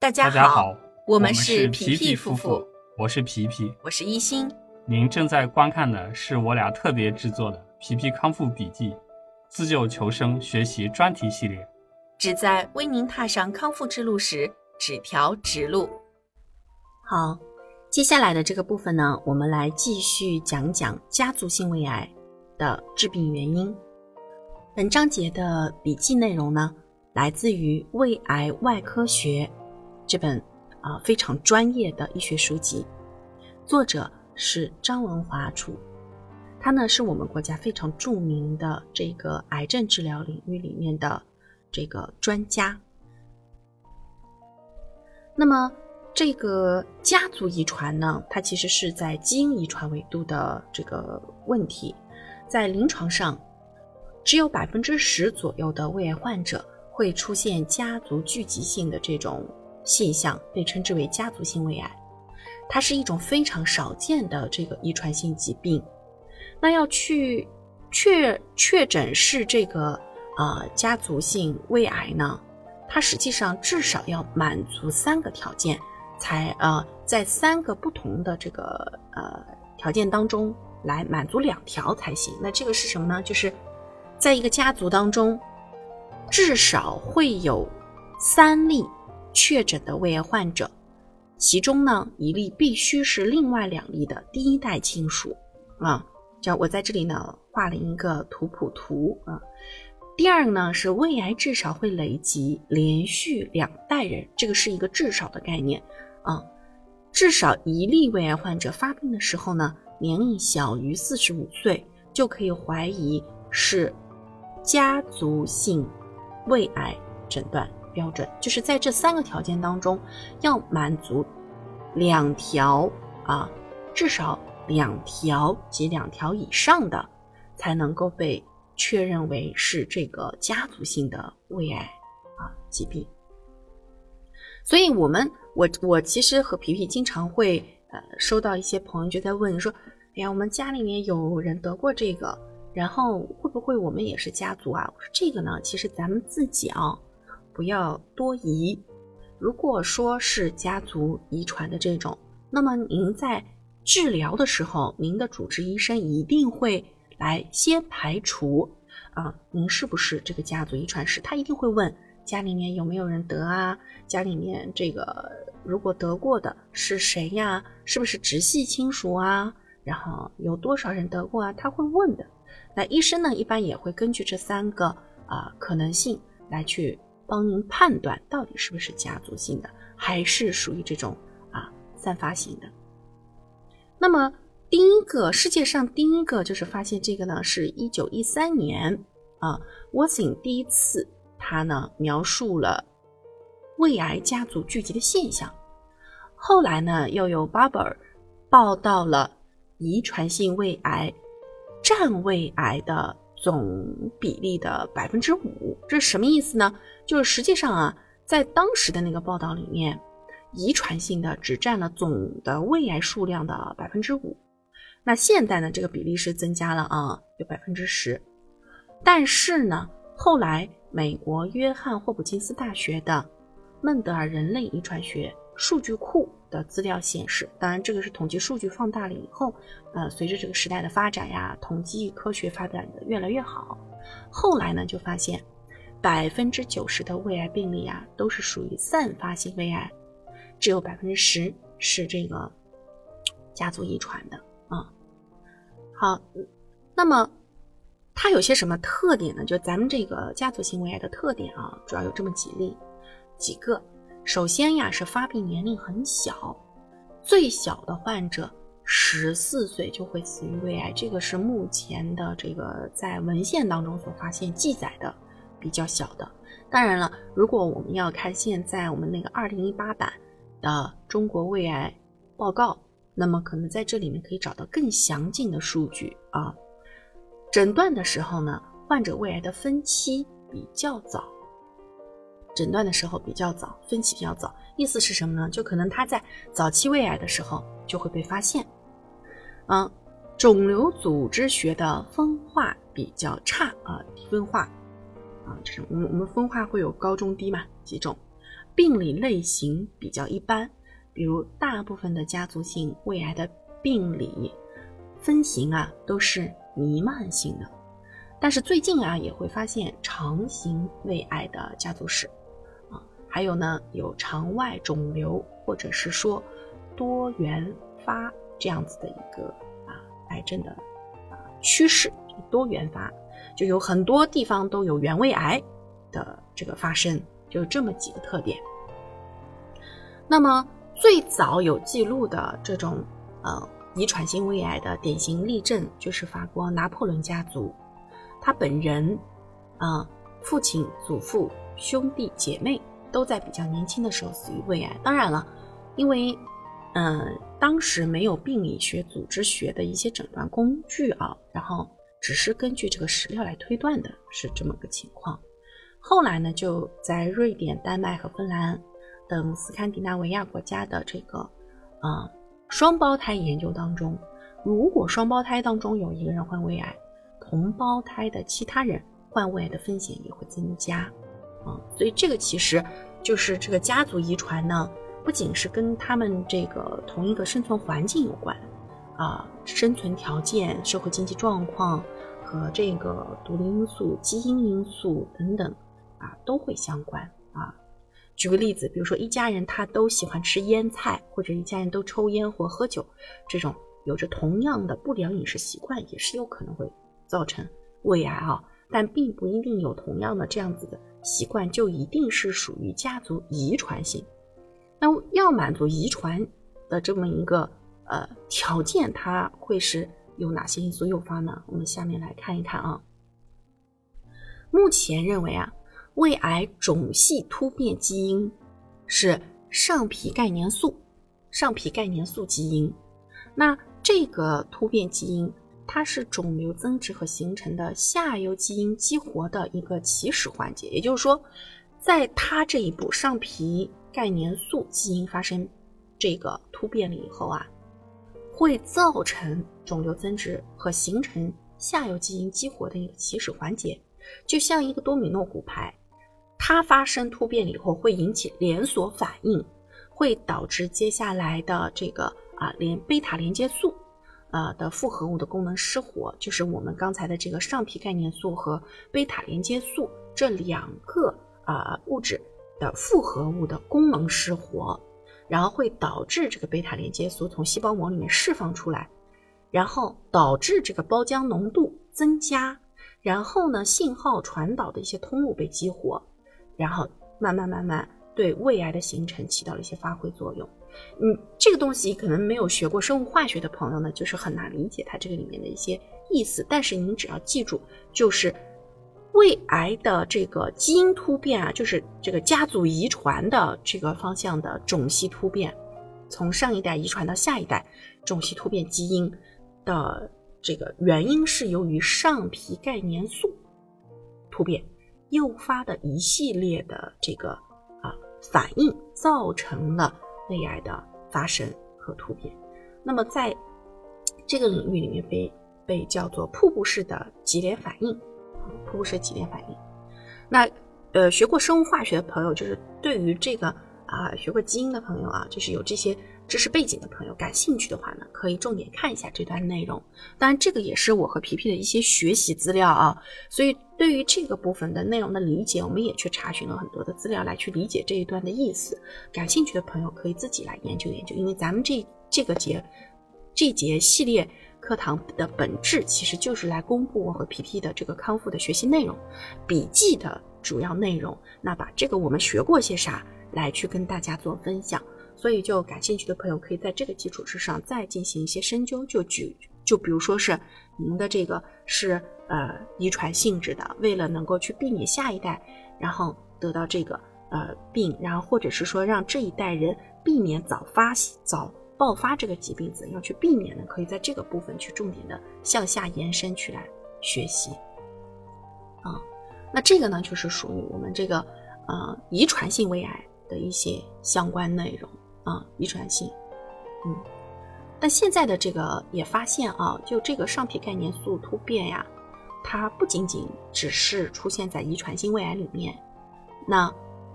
大家好，我们是皮皮夫妇，我是皮皮。我是一心。您正在观看的是我俩特别制作的《皮皮康复笔记》自救求生学习专题系列。旨在为您踏上康复之路时指条直路。好，接下来的这个部分呢，我们来继续讲讲家族性胃癌的致病原因。本章节的笔记内容呢，来自于《胃癌外科学》这本啊、非常专业的医学书籍，作者是张文华处。他呢是我们国家非常著名的这个癌症治疗领域里面的这个专家。那么这个家族遗传呢，它其实是在基因遗传维度的这个问题，在临床上，只有百分之十左右的胃癌患者会出现家族聚集性的这种现象，被称之为家族性胃癌。它是一种非常少见的这个遗传性疾病。那要去确确诊是这个呃家族性胃癌呢，它实际上至少要满足三个条件，才呃在三个不同的这个呃条件当中来满足两条才行。那这个是什么呢？就是在一个家族当中，至少会有三例确诊的胃癌患者，其中呢一例必须是另外两例的第一代亲属啊。这，我在这里呢画了一个图谱图啊。第二个呢是胃癌至少会累积连续两代人，这个是一个至少的概念啊。至少一例胃癌患者发病的时候呢，年龄小于四十五岁，就可以怀疑是家族性胃癌诊断标准。就是在这三个条件当中，要满足两条啊，至少。两条及两条以上的，才能够被确认为是这个家族性的胃癌啊疾病。所以，我们我我其实和皮皮经常会呃收到一些朋友就在问说：“哎呀，我们家里面有人得过这个，然后会不会我们也是家族啊？”我说：“这个呢，其实咱们自己啊不要多疑。如果说是家族遗传的这种，那么您在治疗的时候，您的主治医生一定会来先排除啊，您是不是这个家族遗传史？他一定会问家里面有没有人得啊？家里面这个如果得过的是谁呀？是不是直系亲属啊？然后有多少人得过啊？他会问的。那医生呢，一般也会根据这三个啊可能性来去帮您判断，到底是不是家族性的，还是属于这种啊散发型的。那么，第一个世界上第一个就是发现这个呢，是一九一三年啊，沃辛第一次他呢描述了胃癌家族聚集的现象。后来呢，又有巴伯尔报道了遗传性胃癌占胃癌的总比例的百分之五，这是什么意思呢？就是实际上啊，在当时的那个报道里面。遗传性的只占了总的胃癌数量的百分之五，那现在呢，这个比例是增加了啊，有百分之十。但是呢，后来美国约翰霍普金斯大学的孟德尔人类遗传学数据库的资料显示，当然这个是统计数据放大了以后，呃，随着这个时代的发展呀，统计科学发展的越来越好，后来呢就发现百分之九十的胃癌病例啊，都是属于散发性胃癌。只有百分之十是这个家族遗传的啊。好，那么它有些什么特点呢？就咱们这个家族性胃癌的特点啊，主要有这么几例几个。首先呀，是发病年龄很小，最小的患者十四岁就会死于胃癌，这个是目前的这个在文献当中所发现记载的比较小的。当然了，如果我们要看现在我们那个二零一八版。的中国胃癌报告，那么可能在这里面可以找到更详尽的数据啊。诊断的时候呢，患者胃癌的分期比较早，诊断的时候比较早，分期比较早，意思是什么呢？就可能他在早期胃癌的时候就会被发现。嗯，肿瘤组织学的分化比较差啊，分化啊，这种我们我们分化会有高中低嘛几种。病理类型比较一般，比如大部分的家族性胃癌的病理分型啊都是弥漫性的，但是最近啊也会发现肠型胃癌的家族史啊，还有呢有肠外肿瘤或者是说多元发这样子的一个啊癌症的啊趋势，多元发就有很多地方都有原位癌的这个发生。就这么几个特点。那么最早有记录的这种呃遗传性胃癌的典型例证，就是法国拿破仑家族，他本人啊父亲、祖父、兄弟姐妹都在比较年轻的时候死于胃癌。当然了，因为嗯当时没有病理学、组织学的一些诊断工具啊，然后只是根据这个史料来推断的，是这么个情况。后来呢，就在瑞典、丹麦和芬兰等斯堪的纳维亚国家的这个啊双胞胎研究当中，如果双胞胎当中有一个人患胃癌，同胞胎的其他人患胃癌的风险也会增加啊。所以这个其实就是这个家族遗传呢，不仅是跟他们这个同一个生存环境有关啊，生存条件、社会经济状况和这个独立因素、基因因素等等。啊，都会相关啊。举个例子，比如说一家人他都喜欢吃腌菜，或者一家人都抽烟或喝酒，这种有着同样的不良饮食习惯，也是有可能会造成胃癌啊。但并不一定有同样的这样子的习惯，就一定是属于家族遗传性。那要满足遗传的这么一个呃条件，它会是有哪些因素诱发呢？我们下面来看一看啊。目前认为啊。胃癌种系突变基因是上皮钙粘素，上皮钙粘素基因。那这个突变基因，它是肿瘤增殖和形成的下游基因激活的一个起始环节。也就是说，在它这一步，上皮钙粘素基因发生这个突变了以后啊，会造成肿瘤增殖和形成下游基因激活的一个起始环节，就像一个多米诺骨牌。它发生突变以后，会引起连锁反应，会导致接下来的这个啊连贝塔连接素，呃的复合物的功能失活，就是我们刚才的这个上皮概念素和贝塔连接素这两个啊物质的复合物的功能失活，然后会导致这个贝塔连接素从细胞膜里面释放出来，然后导致这个胞浆浓度增加，然后呢信号传导的一些通路被激活。然后慢慢慢慢对胃癌的形成起到了一些发挥作用。嗯，这个东西可能没有学过生物化学的朋友呢，就是很难理解它这个里面的一些意思。但是您只要记住，就是胃癌的这个基因突变啊，就是这个家族遗传的这个方向的种系突变，从上一代遗传到下一代，种系突变基因的这个原因是由于上皮钙粘素突变。诱发的一系列的这个啊反应，造成了胃癌的发生和突变。那么在这个领域里面被被叫做瀑布式的级联反应，瀑布式级联反应。那呃学过生物化学的朋友，就是对于这个啊学过基因的朋友啊，就是有这些。知识背景的朋友感兴趣的话呢，可以重点看一下这段内容。当然，这个也是我和皮皮的一些学习资料啊。所以，对于这个部分的内容的理解，我们也去查询了很多的资料来去理解这一段的意思。感兴趣的朋友可以自己来研究研究，因为咱们这这个节这节系列课堂的本质其实就是来公布我和皮皮的这个康复的学习内容、笔记的主要内容。那把这个我们学过些啥来去跟大家做分享。所以，就感兴趣的朋友可以在这个基础之上再进行一些深究。就举，就比如说是您的这个是呃遗传性质的，为了能够去避免下一代然后得到这个呃病，然后或者是说让这一代人避免早发早爆发这个疾病，怎样去避免呢？可以在这个部分去重点的向下延伸去来学习。啊，那这个呢就是属于我们这个呃遗传性胃癌的一些相关内容。啊，遗传性，嗯，但现在的这个也发现啊，就这个上皮概念素突变呀，它不仅仅只是出现在遗传性胃癌里面，那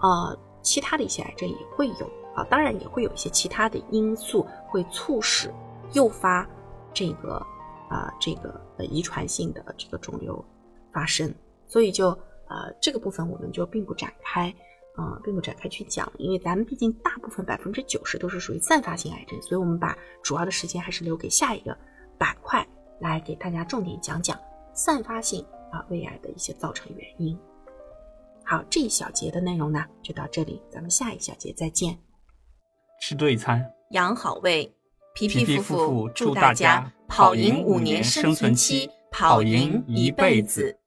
呃，其他的一些癌症也会有啊，当然也会有一些其他的因素会促使诱发这个啊这个呃遗传性的这个肿瘤发生，所以就呃这个部分我们就并不展开啊，并不展开去讲，因为咱们毕竟大部分百分之九十都是属于散发性癌症，所以我们把主要的时间还是留给下一个板块来给大家重点讲讲散发性啊胃癌的一些造成原因。好，这一小节的内容呢就到这里，咱们下一小节再见。吃对餐，养好胃，皮皮皮夫妇祝祝大大家家跑跑赢五年年生存期，跑跑赢赢一一辈子。